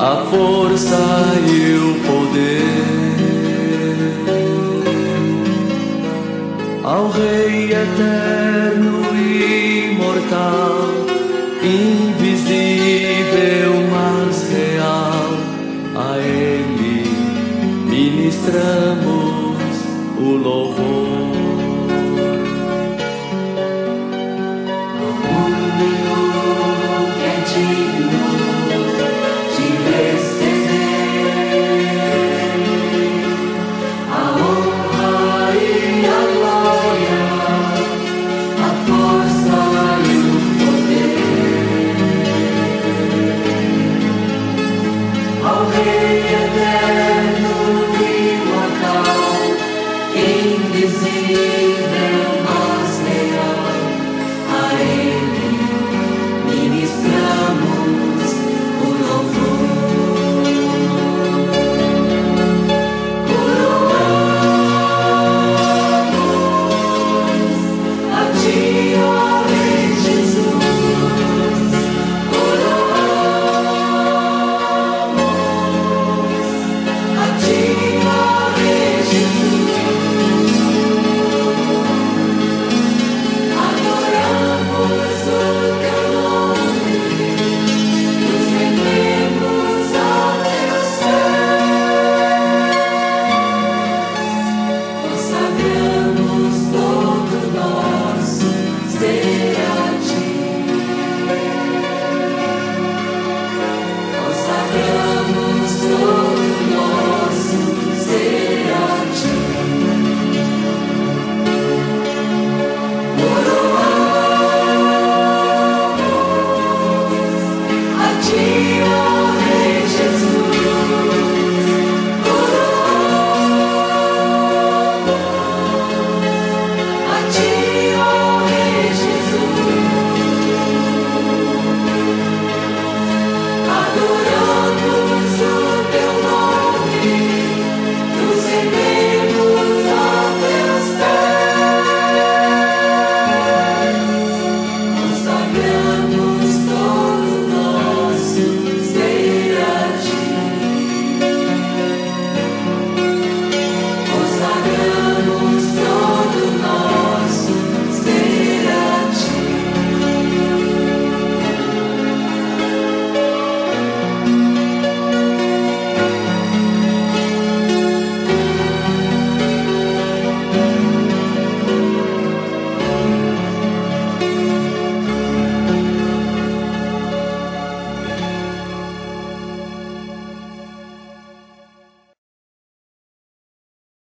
a força e o poder ao Rei eterno, imortal, invisível, mas real. A Ele ministramos o louvor. Ao rei.